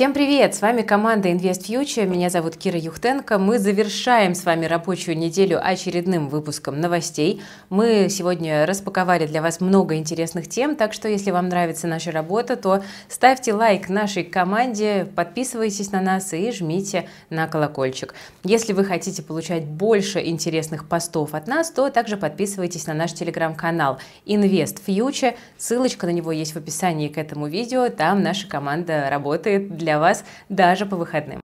Всем привет! С вами команда Invest Future. Меня зовут Кира Юхтенко. Мы завершаем с вами рабочую неделю очередным выпуском новостей. Мы сегодня распаковали для вас много интересных тем, так что если вам нравится наша работа, то ставьте лайк нашей команде, подписывайтесь на нас и жмите на колокольчик. Если вы хотите получать больше интересных постов от нас, то также подписывайтесь на наш телеграм-канал Invest Future. Ссылочка на него есть в описании к этому видео. Там наша команда работает для вас даже по выходным.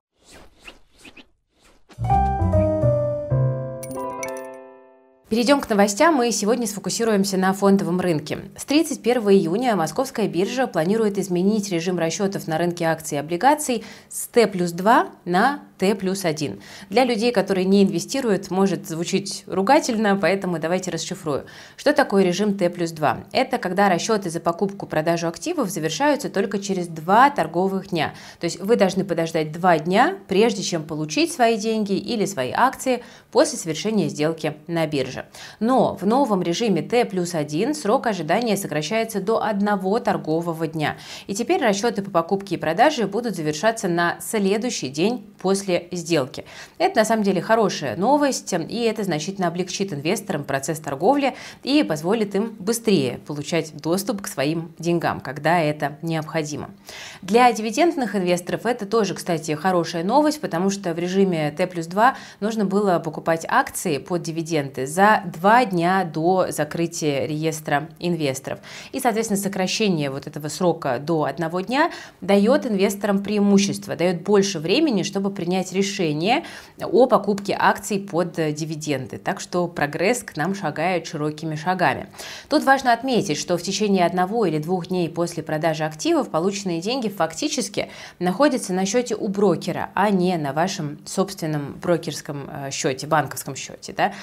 Перейдем к новостям. Мы сегодня сфокусируемся на фондовом рынке. С 31 июня Московская биржа планирует изменить режим расчетов на рынке акций и облигаций с Т плюс 2 на Т плюс 1. Для людей, которые не инвестируют, может звучить ругательно, поэтому давайте расшифрую. Что такое режим Т плюс 2? Это когда расчеты за покупку-продажу активов завершаются только через два торговых дня. То есть вы должны подождать два дня, прежде чем получить свои деньги или свои акции после совершения сделки на бирже бирже. Но в новом режиме Т плюс 1 срок ожидания сокращается до одного торгового дня. И теперь расчеты по покупке и продаже будут завершаться на следующий день после сделки. Это на самом деле хорошая новость, и это значительно облегчит инвесторам процесс торговли и позволит им быстрее получать доступ к своим деньгам, когда это необходимо. Для дивидендных инвесторов это тоже, кстати, хорошая новость, потому что в режиме Т плюс 2 нужно было покупать акции под дивиденды за два дня до закрытия реестра инвесторов. И, соответственно, сокращение вот этого срока до одного дня дает инвесторам преимущество, дает больше времени, чтобы принять решение о покупке акций под дивиденды. Так что прогресс к нам шагает широкими шагами. Тут важно отметить, что в течение одного или двух дней после продажи активов полученные деньги фактически находятся на счете у брокера, а не на вашем собственном брокерском э, счете, банковском счете. Да?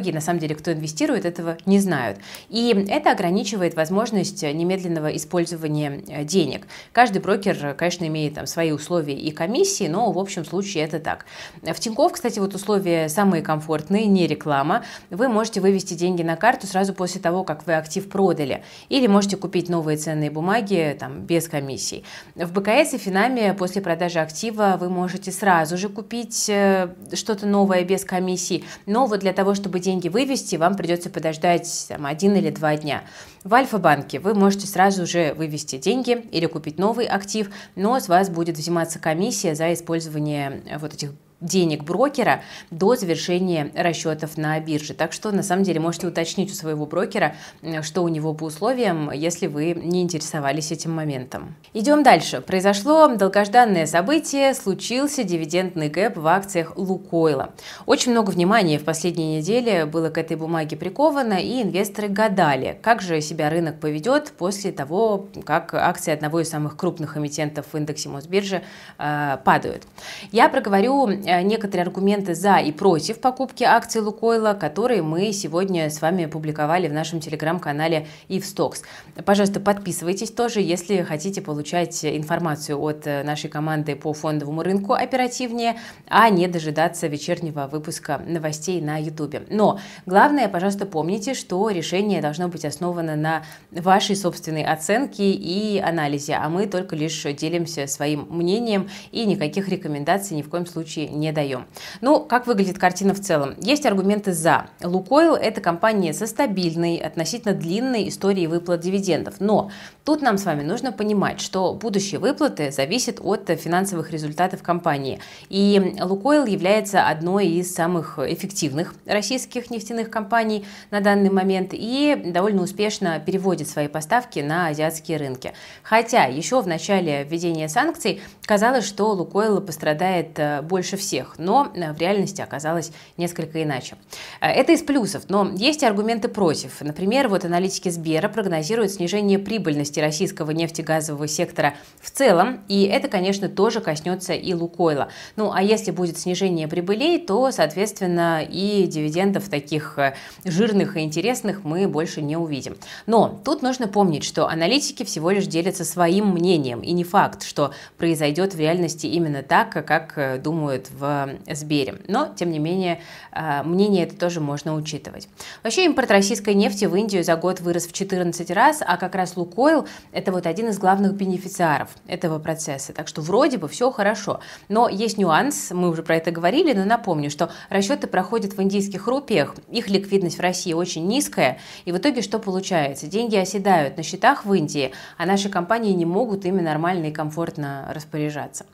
Э, многие на самом деле, кто инвестирует, этого не знают. И это ограничивает возможность немедленного использования э, денег. Каждый брокер, конечно, имеет там свои условия и комиссии, но в общем случае это так. В Тинькофф, кстати, вот условия самые комфортные, не реклама. Вы можете вывести деньги на карту сразу после того, как вы актив продали. Или можете купить новые ценные бумаги там, без комиссий. В БКС и Финаме после продажи актива вы можете сразу же купить э, что-то новое без комиссий. Но вот для того, чтобы деньги деньги вывести, вам придется подождать там, один или два дня. В Альфа-банке вы можете сразу же вывести деньги или купить новый актив, но с вас будет взиматься комиссия за использование вот этих денег брокера до завершения расчетов на бирже. Так что, на самом деле, можете уточнить у своего брокера, что у него по условиям, если вы не интересовались этим моментом. Идем дальше. Произошло долгожданное событие, случился дивидендный гэп в акциях Лукойла. Очень много внимания в последние недели было к этой бумаге приковано, и инвесторы гадали, как же себя рынок поведет после того, как акции одного из самых крупных эмитентов в индексе Мосбиржи э, падают. Я проговорю Э, некоторые аргументы за и против покупки акций Лукойла, которые мы сегодня с вами опубликовали в нашем телеграм-канале Ивстокс. Пожалуйста, подписывайтесь тоже, если хотите получать информацию от э, нашей команды по фондовому рынку оперативнее, а не дожидаться вечернего выпуска новостей на YouTube. Но главное, пожалуйста, помните, что решение должно быть основано на вашей собственной оценке и анализе, а мы только лишь делимся своим мнением и никаких рекомендаций ни в коем случае не даем. Ну, как выглядит картина в целом? Есть аргументы «за». Лукойл – это компания со стабильной, относительно длинной историей выплат дивидендов. Но тут нам с вами нужно понимать, что будущие выплаты зависят от финансовых результатов компании. И Лукойл является одной из самых эффективных российских нефтяных компаний на данный момент и довольно успешно переводит свои поставки на азиатские рынки. Хотя еще в начале введения санкций казалось, что Лукойл пострадает э, больше всего всех, но э, в реальности оказалось несколько иначе. Э, это из плюсов, но есть и аргументы против. Например, вот аналитики Сбера прогнозируют снижение прибыльности российского нефтегазового сектора в целом, и это, конечно, тоже коснется и Лукойла. Ну, а если будет снижение прибылей, то, соответственно, и дивидендов таких э, жирных и интересных мы больше не увидим. Но тут нужно помнить, что аналитики всего лишь делятся своим мнением, и не факт, что произойдет в реальности именно так, как думают в Сбере. Но, тем не менее, э, мнение это тоже можно учитывать. Вообще, импорт российской нефти в Индию за год вырос в 14 раз, а как раз Лукойл – это вот один из главных бенефициаров этого процесса. Так что вроде бы все хорошо. Но есть нюанс, мы уже про это говорили, но напомню, что расчеты проходят в индийских рупиях, их ликвидность в России очень низкая, и в итоге что получается? Деньги оседают на счетах в Индии, а наши компании не могут ими нормально и комфортно распоряжаться.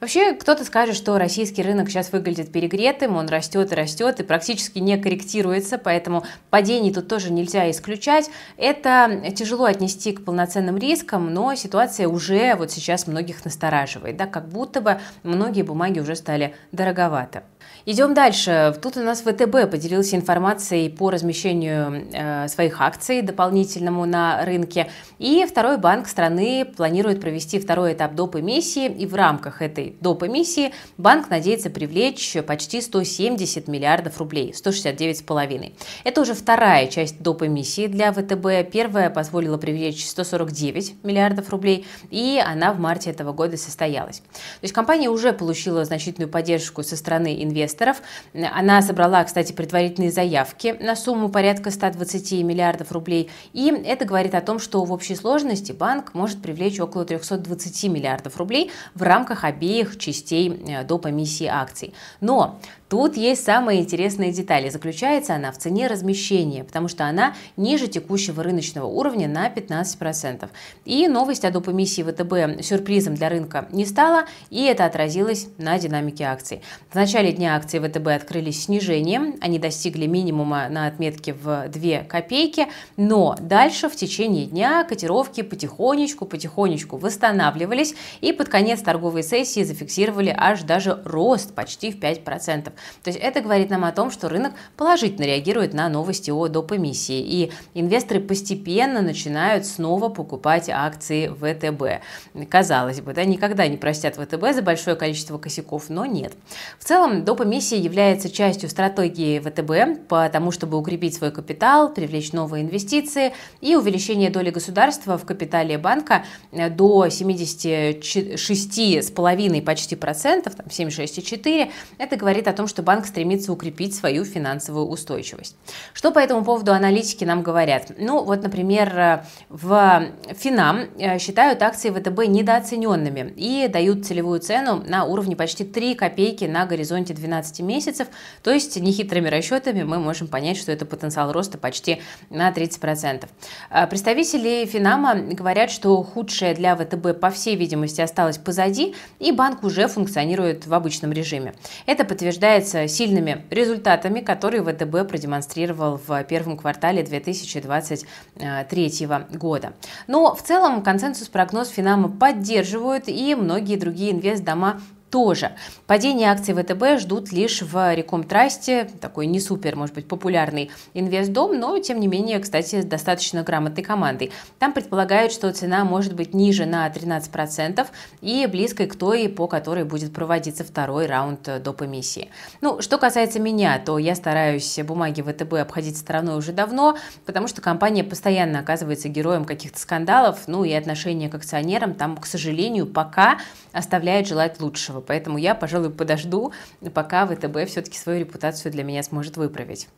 Вообще, кто-то скажет, что российский рынок сейчас выглядит перегретым, он растет и растет и практически не корректируется, поэтому падений тут тоже нельзя исключать. Это тяжело отнести к полноценным рискам, но ситуация уже вот сейчас многих настораживает, да, как будто бы многие бумаги уже стали дороговато. Идем дальше. Тут у нас ВТБ поделился информацией по размещению э, своих акций дополнительному на рынке. И второй банк страны планирует провести второй этап доп. эмиссии. И в рамках этой доп. эмиссии банк надеется привлечь почти 170 миллиардов рублей, 169,5. Это уже вторая часть доп. эмиссии для ВТБ. Первая позволила привлечь 149 миллиардов рублей, и она в марте этого года состоялась. То есть компания уже получила значительную поддержку со стороны инвесторов инвесторов. Она собрала, кстати, предварительные заявки на сумму порядка 120 миллиардов рублей. И это говорит о том, что в общей сложности банк может привлечь около 320 миллиардов рублей в рамках обеих частей э, доп. эмиссии акций. Но Тут есть самые интересные детали. Заключается она в цене размещения, потому что она ниже текущего рыночного уровня на 15%. И новость о доп. ВТБ сюрпризом для рынка не стала, и это отразилось на динамике акций. В начале дня акции ВТБ открылись снижением, они достигли минимума на отметке в 2 копейки, но дальше в течение дня котировки потихонечку, потихонечку восстанавливались, и под конец торговой сессии зафиксировали аж даже рост почти в 5%. То есть это говорит нам о том, что рынок положительно реагирует на новости о доп. эмиссии, и инвесторы постепенно начинают снова покупать акции ВТБ. Казалось бы, да, никогда не простят ВТБ за большое количество косяков, но нет. В целом, доп. эмиссия является частью стратегии ВТБ, потому чтобы укрепить свой капитал, привлечь новые инвестиции и увеличение доли государства в капитале банка до 76,5 почти процентов, там 76,4. Это говорит о том, что банк стремится укрепить свою финансовую устойчивость. Что по этому поводу аналитики нам говорят? Ну, вот, например, в Финам э, считают акции ВТБ недооцененными и дают целевую цену на уровне почти 3 копейки на горизонте 12 месяцев, то есть нехитрыми расчетами мы можем понять, что это потенциал роста почти на 30%. Э, представители Финама говорят, что худшее для ВТБ, по всей видимости, осталось позади, и банк уже функционирует в обычном режиме. Это подтверждает является сильными результатами, которые ВТБ продемонстрировал в первом квартале 2023 года. Но в целом консенсус прогноз Финама поддерживают и многие другие инвестдома тоже. Падение акций ВТБ ждут лишь в Рекомтрасте, такой не супер, может быть, популярный инвестдом, но, тем не менее, кстати, с достаточно грамотной командой. Там предполагают, что цена может быть ниже на 13% и близкой к той, по которой будет проводиться второй раунд доп. эмиссии. Ну, что касается меня, то я стараюсь бумаги ВТБ обходить стороной уже давно, потому что компания постоянно оказывается героем каких-то скандалов, ну и отношение к акционерам там, к сожалению, пока оставляет желать лучшего. Поэтому я, пожалуй, подожду, пока ВТБ все-таки свою репутацию для меня сможет выправить.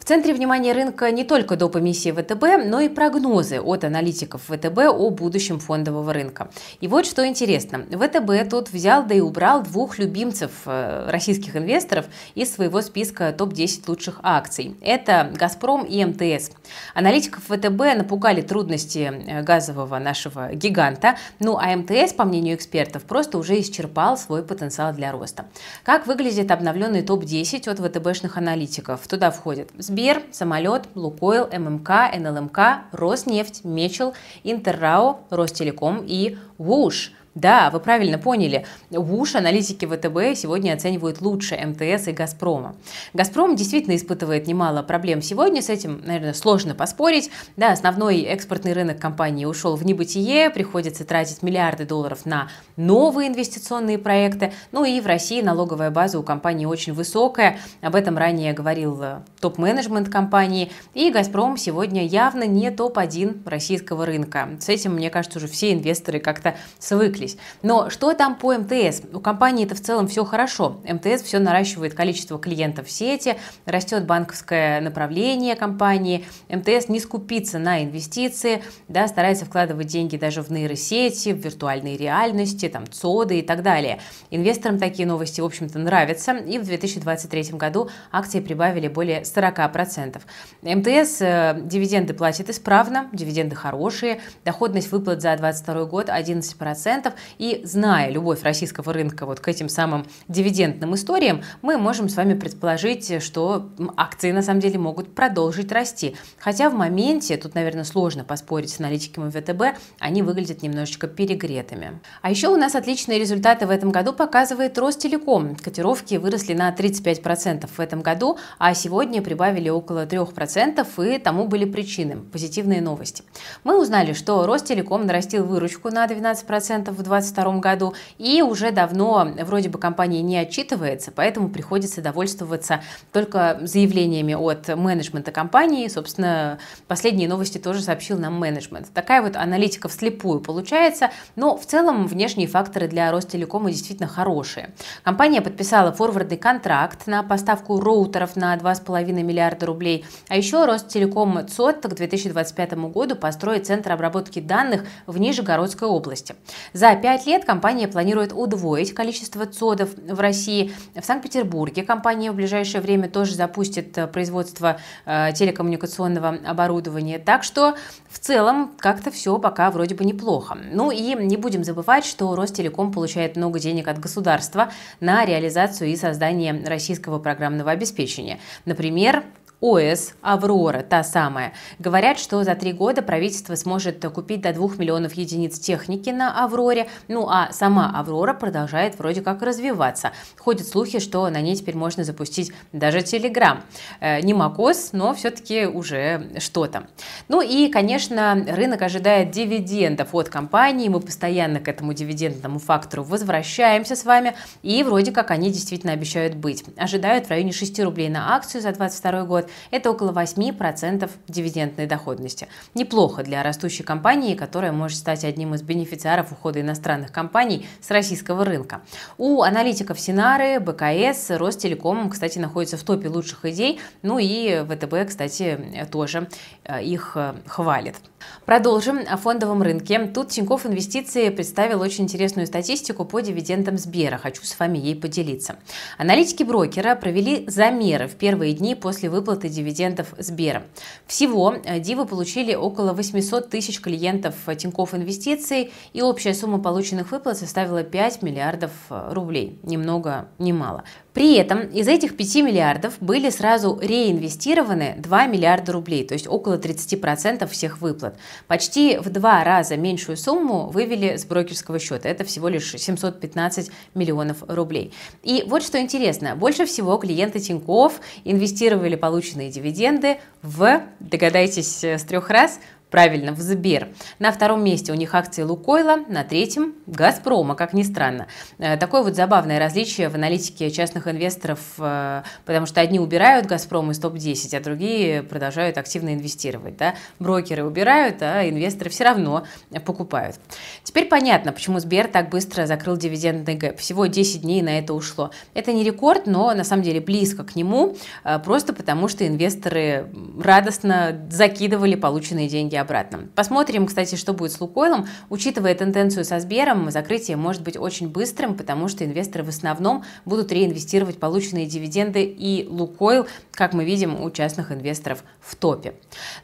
В центре внимания рынка не только доп. эмиссии ВТБ, но и прогнозы от аналитиков ВТБ о будущем фондового рынка. И вот что интересно. ВТБ тут взял да и убрал двух любимцев э, российских инвесторов из своего списка топ-10 лучших акций. Это «Газпром» и МТС. Аналитиков ВТБ напугали трудности э, газового нашего гиганта, ну а МТС, по мнению экспертов, просто уже исчерпал свой потенциал для роста. Как выглядит обновленный топ-10 от ВТБшных аналитиков? Туда входят Сбер, Самолет, Лукойл, ММК, НЛМК, Роснефть, Мечел, Интеррао, Ростелеком и ВУШ – да, вы правильно поняли. ВУШ аналитики ВТБ сегодня оценивают лучше МТС и Газпрома. Газпром действительно испытывает немало проблем сегодня, с этим, наверное, сложно поспорить. Да, основной экспортный рынок компании ушел в небытие, приходится тратить миллиарды долларов на новые инвестиционные проекты. Ну и в России налоговая база у компании очень высокая. Об этом ранее говорил э, топ-менеджмент компании. И Газпром сегодня явно не топ-1 российского рынка. С этим, мне кажется, уже все инвесторы как-то свыкли прониклись. Но что там по МТС? У компании это в целом все хорошо. МТС все наращивает количество клиентов в сети, растет банковское направление компании, МТС не скупится на инвестиции, да, старается вкладывать деньги даже в нейросети, в виртуальные реальности, там, ЦОДы и так далее. Инвесторам такие новости, в общем-то, нравятся, и в 2023 году акции прибавили более 40%. МТС э, дивиденды платит исправно, дивиденды хорошие, доходность выплат за 2022 год 11%, и зная любовь российского рынка вот к этим самым дивидендным историям, мы можем с вами предположить, что акции на самом деле могут продолжить расти. Хотя в моменте, тут, наверное, сложно поспорить с аналитиками ВТБ, они выглядят немножечко перегретыми. А еще у нас отличные результаты в этом году показывает Ростелеком. Котировки выросли на 35% в этом году, а сегодня прибавили около 3%, и тому были причины – позитивные новости. Мы узнали, что Ростелеком нарастил выручку на 12% в 2022 году, и уже давно вроде бы компания не отчитывается, поэтому приходится довольствоваться только заявлениями от менеджмента компании. Собственно, последние новости тоже сообщил нам менеджмент. Такая вот аналитика вслепую получается, но в целом внешние факторы для Ростелекома действительно хорошие. Компания подписала форвардный контракт на поставку роутеров на 2,5 миллиарда рублей, а еще Ростелеком ЦОД к 2025 году построит центр обработки данных в Нижегородской области. За пять лет компания планирует удвоить количество ЦОДов в России. В Санкт-Петербурге компания в ближайшее время тоже запустит э, производство э, телекоммуникационного оборудования. Так что в целом как-то все пока вроде бы неплохо. Ну и не будем забывать, что Ростелеком получает много денег от государства на реализацию и создание российского программного обеспечения. Например, ОС «Аврора», та самая. Говорят, что за три года правительство сможет купить до 2 миллионов единиц техники на «Авроре», ну а сама «Аврора» продолжает вроде как развиваться. Ходят слухи, что на ней теперь можно запустить даже Телеграм. Э, не Макос, но все-таки уже что-то. Ну и, конечно, рынок ожидает дивидендов от компании, мы постоянно к этому дивидендному фактору возвращаемся с вами, и вроде как они действительно обещают быть. Ожидают в районе 6 рублей на акцию за 2022 год, это около 8% дивидендной доходности. Неплохо для растущей компании, которая может стать одним из бенефициаров ухода иностранных компаний с российского рынка. У аналитиков Синары, БКС, Ростелеком, кстати, находится в топе лучших идей, ну и ВТБ, кстати, тоже э, их э, хвалит. Продолжим о фондовом рынке. Тут Тинькофф Инвестиции представил очень интересную статистику по дивидендам Сбера. Хочу с вами ей поделиться. Аналитики брокера провели замеры в первые дни после выплаты дивидендов Сбера. Всего э, Дивы получили около 800 тысяч клиентов Тинькофф Инвестиции, и общая сумма полученных выплат составила 5 миллиардов э, рублей. Ни много, ни мало. При этом из этих 5 миллиардов были сразу реинвестированы 2 миллиарда рублей, то есть около 30% всех выплат. Почти в два раза меньшую сумму вывели с брокерского счета. Это всего лишь 715 миллионов рублей. И вот что интересно, больше всего клиенты Тинькофф инвестировали полученные дивиденды в, догадайтесь с трех раз, Правильно, в Сбер. На втором месте у них акции Лукойла, на третьем – Газпрома, как ни странно. Э, такое вот забавное различие в аналитике частных инвесторов, э, потому что одни убирают Газпром из топ-10, а другие продолжают активно инвестировать. Да? Брокеры убирают, а инвесторы все равно покупают. Теперь понятно, почему Сбер так быстро закрыл дивидендный гэп. Всего 10 дней на это ушло. Это не рекорд, но на самом деле близко к нему, э, просто потому что инвесторы радостно закидывали полученные деньги обратно. Посмотрим, кстати, что будет с Лукойлом. Учитывая тенденцию со Сбером, закрытие может быть очень быстрым, потому что инвесторы в основном будут реинвестировать полученные дивиденды, и Лукойл, как мы видим, у частных инвесторов в топе.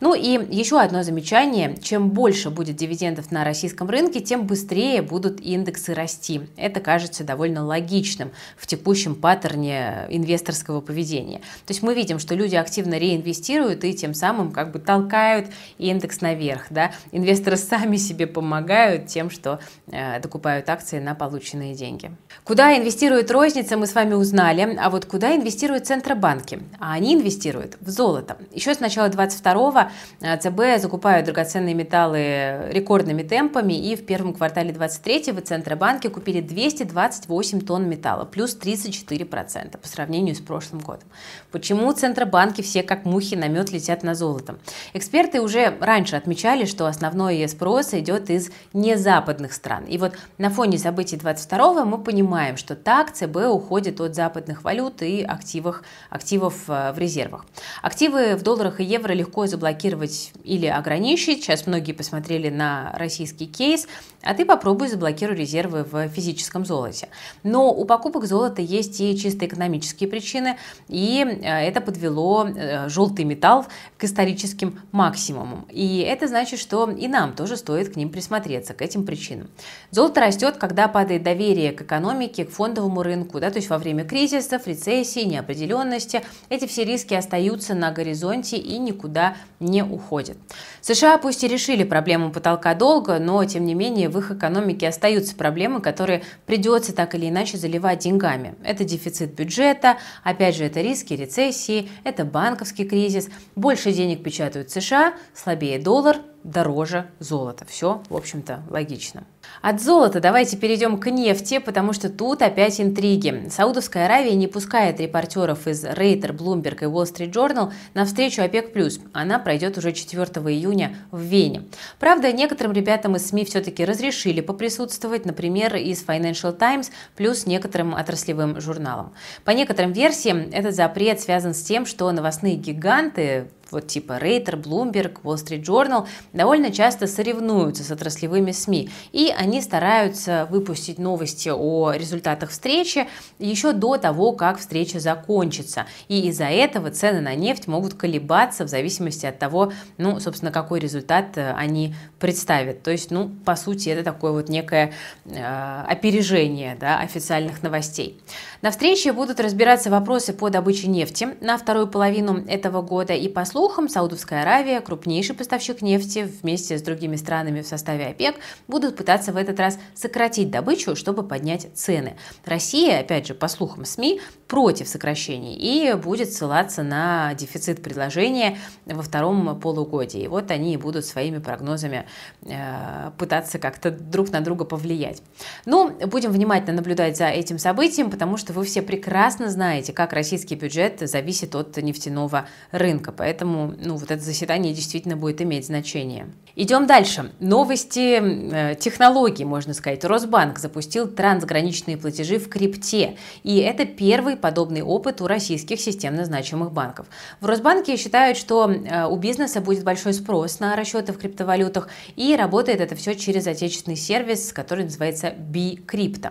Ну и еще одно замечание. Чем больше будет дивидендов на российском рынке, тем быстрее будут индексы расти. Это кажется довольно логичным в текущем паттерне инвесторского поведения. То есть мы видим, что люди активно реинвестируют и тем самым как бы толкают индекс наверх. Да? Инвесторы сами себе помогают тем, что э, докупают акции на полученные деньги. Куда инвестирует розница, мы с вами узнали. А вот куда инвестируют центробанки? А они инвестируют в золото. Еще с начала 22-го э, ЦБ закупают драгоценные металлы рекордными темпами, и в первом квартале 23-го Центробанки купили 228 тонн металла, плюс 34% по сравнению с прошлым годом. Почему Центробанки все как мухи на мед летят на золото? Эксперты уже раньше отмечали, что основной спрос идет из незападных стран. И вот на фоне событий 22 мы понимаем, что так ЦБ уходит от западных валют и активов, активов э, в резервах. Активы в долларах и евро легко заблокировать или ограничить. Сейчас многие посмотрели на российский кейс, а ты попробуй заблокируй резервы в физическом золоте. Но у покупок золота есть и чисто экономические причины, и э, это подвело э, желтый металл к историческим максимумам. И это значит, что и нам тоже стоит к ним присмотреться, к этим причинам. Золото растет, когда падает доверие к экономике, к фондовому рынку, да, то есть во время кризисов, рецессии, неопределенности. Эти все риски остаются на горизонте и никуда не уходят. США пусть и решили проблему потолка долга, но тем не менее в их экономике остаются проблемы, которые придется так или иначе заливать деньгами. Это дефицит бюджета, опять же это риски рецессии, это банковский кризис. Больше денег печатают США, слабее доллар, дороже золота. Все, в общем-то, логично. От золота давайте перейдем к нефти, потому что тут опять интриги. Саудовская Аравия не пускает репортеров из Рейтер, Bloomberg и Wall Street Journal на встречу ОПЕК+. Она пройдет уже 4 июня в Вене. Правда, некоторым ребятам из СМИ все-таки разрешили поприсутствовать, например, из Financial Times, плюс некоторым отраслевым журналам. По некоторым версиям, этот запрет связан с тем, что новостные гиганты вот типа Рейтер, Bloomberg, Wall Street Journal довольно часто соревнуются с отраслевыми СМИ, и они стараются выпустить новости о результатах встречи еще до того, как встреча закончится. И из-за этого цены на нефть могут колебаться в зависимости от того, ну, собственно, какой результат э, они представят. То есть, ну, по сути, это такое вот некое э, опережение да, официальных новостей. На встрече будут разбираться вопросы по добыче нефти на вторую половину этого года. И по слухам, Саудовская Аравия, крупнейший поставщик нефти вместе с другими странами в составе ОПЕК, будут пытаться в этот раз сократить добычу, чтобы поднять цены. Россия, опять же, по слухам СМИ, против сокращений и будет ссылаться на дефицит предложения во втором полугодии. Вот они и будут своими прогнозами э, пытаться как-то друг на друга повлиять. Ну, будем внимательно наблюдать за этим событием, потому что вы все прекрасно знаете, как российский бюджет зависит от нефтяного рынка. Поэтому ну, вот это заседание действительно будет иметь значение. Идем дальше. Новости э, технологий, можно сказать. Росбанк запустил трансграничные платежи в крипте. И это первый подобный опыт у российских системно значимых банков. В Росбанке считают, что э, у бизнеса будет большой спрос на расчеты в криптовалютах. И работает это все через отечественный сервис, который называется BCrypto.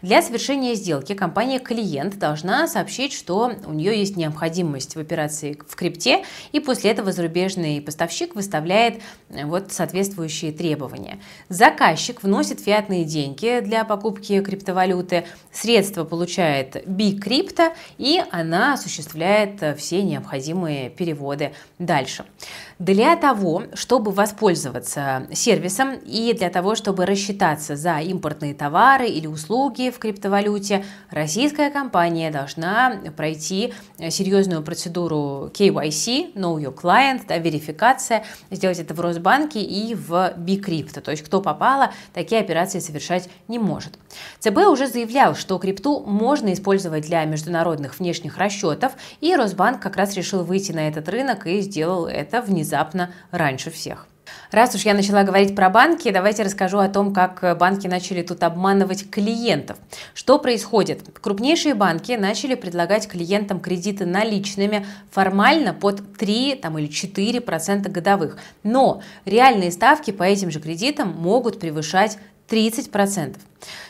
Для совершения сделки компания-клиент должна сообщить, что у нее есть необходимость в операции в крипте, и после этого зарубежный поставщик выставляет вот соответствующие требования. Заказчик вносит фиатные деньги для покупки криптовалюты, средства получает Bcrypto, и она осуществляет все необходимые переводы дальше. Для того, чтобы воспользоваться сервисом и для того, чтобы рассчитаться за импортные товары или услуги в криптовалюте, российская компания должна пройти серьезную процедуру KYC, Know Your Client, да, верификация, сделать это в Росбанке и в Bcrypto. То есть кто попало, такие операции совершать не может. ЦБ уже заявлял, что крипту можно использовать для международных внешних расчетов, и Росбанк как раз решил выйти на этот рынок и сделал это внезапно внезапно раньше всех. Раз уж я начала говорить про банки, давайте расскажу о том, как банки начали тут обманывать клиентов. Что происходит? Крупнейшие банки начали предлагать клиентам кредиты наличными формально под 3 там, или 4 процента годовых. Но реальные ставки по этим же кредитам могут превышать 30 процентов.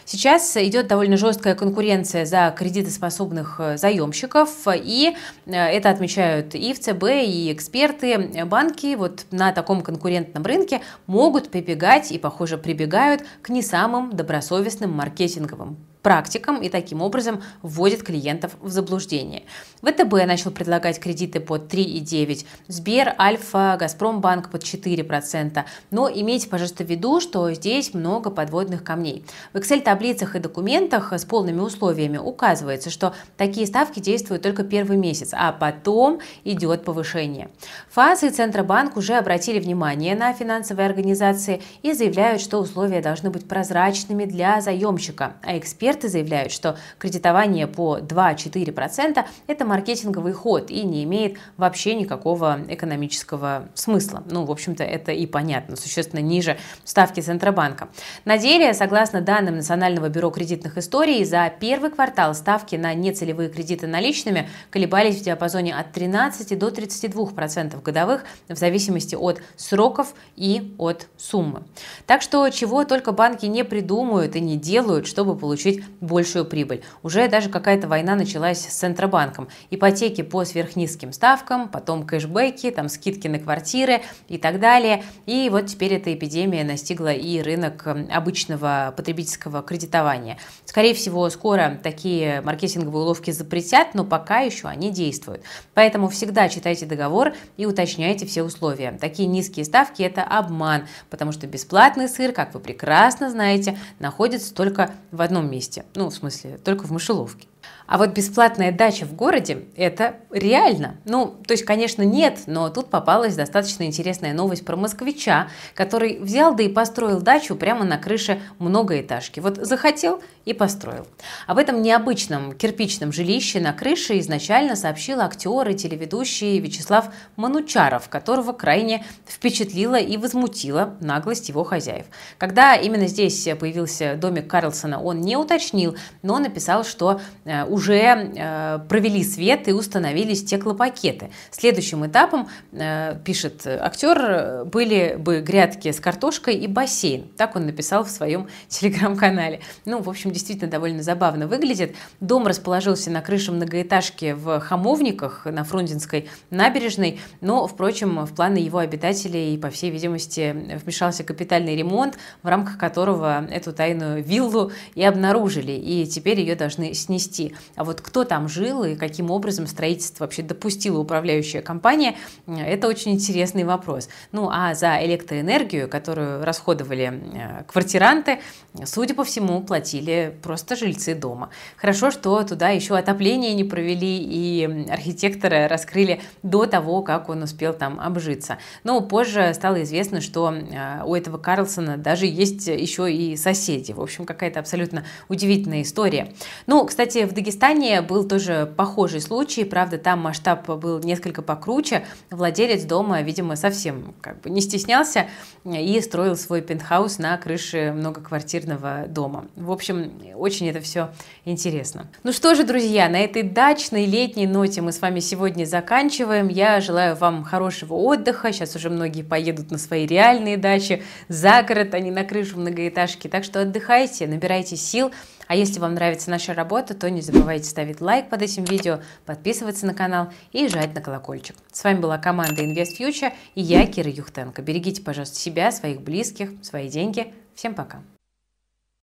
Сейчас идет довольно жесткая конкуренция за кредитоспособных э, заемщиков, и э, это отмечают и в ЦБ, и эксперты. Банки вот на таком конкурентном рынке могут прибегать и, похоже, прибегают к не самым добросовестным маркетинговым практикам и таким образом вводит клиентов в заблуждение. ВТБ начал предлагать кредиты под 3,9, Сбер, Альфа, Газпромбанк под 4%. Но имейте, пожалуйста, в виду, что здесь много подводных камней. В Excel-таблицах и документах с полными условиями указывается, что такие ставки действуют только первый месяц, а потом идет повышение. ФАС и Центробанк уже обратили внимание на финансовые организации и заявляют, что условия должны быть прозрачными для заемщика, а эксперты Эксперты заявляют, что кредитование по 2-4% – это маркетинговый ход и не имеет вообще никакого экономического смысла. Ну, в общем-то, это и понятно, существенно ниже ставки Центробанка. На деле, согласно данным Национального бюро кредитных историй, за первый квартал ставки на нецелевые кредиты наличными колебались в диапазоне от 13 до 32% годовых в зависимости от сроков и от суммы. Так что чего только банки не придумают и не делают, чтобы получить большую прибыль. Уже даже какая-то война началась с Центробанком. Ипотеки по сверхнизким ставкам, потом кэшбэки, там скидки на квартиры и так далее. И вот теперь эта эпидемия настигла и рынок обычного потребительского кредитования. Скорее всего, скоро такие маркетинговые уловки запретят, но пока еще они действуют. Поэтому всегда читайте договор и уточняйте все условия. Такие низкие ставки – это обман, потому что бесплатный сыр, как вы прекрасно знаете, находится только в одном месте. Ну, в смысле, только в мышеловке. А вот бесплатная дача в городе – это реально. Ну, то есть, конечно, нет, но тут попалась достаточно интересная новость про москвича, который взял да и построил дачу прямо на крыше многоэтажки. Вот захотел и построил. Об этом необычном кирпичном жилище на крыше изначально сообщил актер и телеведущий Вячеслав Манучаров, которого крайне впечатлила и возмутила наглость его хозяев. Когда именно здесь появился домик Карлсона, он не уточнил, но написал, что э, уже э, провели свет и установили стеклопакеты. Следующим этапом, э, пишет актер, были бы грядки с картошкой и бассейн. Так он написал в своем телеграм-канале. Ну, в общем, действительно довольно забавно выглядит. Дом расположился на крыше многоэтажки в Хамовниках на Фрунзенской набережной, но, впрочем, в планы его обитателей, по всей видимости, вмешался капитальный ремонт, в рамках которого эту тайную виллу и обнаружили, и теперь ее должны снести. А вот кто там жил и каким образом строительство вообще допустила управляющая компания, это очень интересный вопрос. Ну а за электроэнергию, которую расходовали э, квартиранты, судя по всему, платили просто жильцы дома. Хорошо, что туда еще отопление не провели и архитекторы раскрыли до того, как он успел там обжиться. Но позже стало известно, что э, у этого Карлсона даже есть еще и соседи. В общем, какая-то абсолютно удивительная история. Ну, кстати, в Дагестане Дагестане был тоже похожий случай, правда, там масштаб был несколько покруче. Владелец дома, видимо, совсем как бы не стеснялся и строил свой пентхаус на крыше многоквартирного дома. В общем, очень это все интересно. Ну что же, друзья, на этой дачной летней ноте мы с вами сегодня заканчиваем. Я желаю вам хорошего отдыха. Сейчас уже многие поедут на свои реальные дачи за город, а не на крышу многоэтажки. Так что отдыхайте, набирайте сил. А если вам нравится наша работа, то не забывайте ставить лайк под этим видео, подписываться на канал и жать на колокольчик. С вами была команда Invest Future и я, Кира Юхтенко. Берегите, пожалуйста, себя, своих близких, свои деньги. Всем пока!